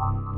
Bye.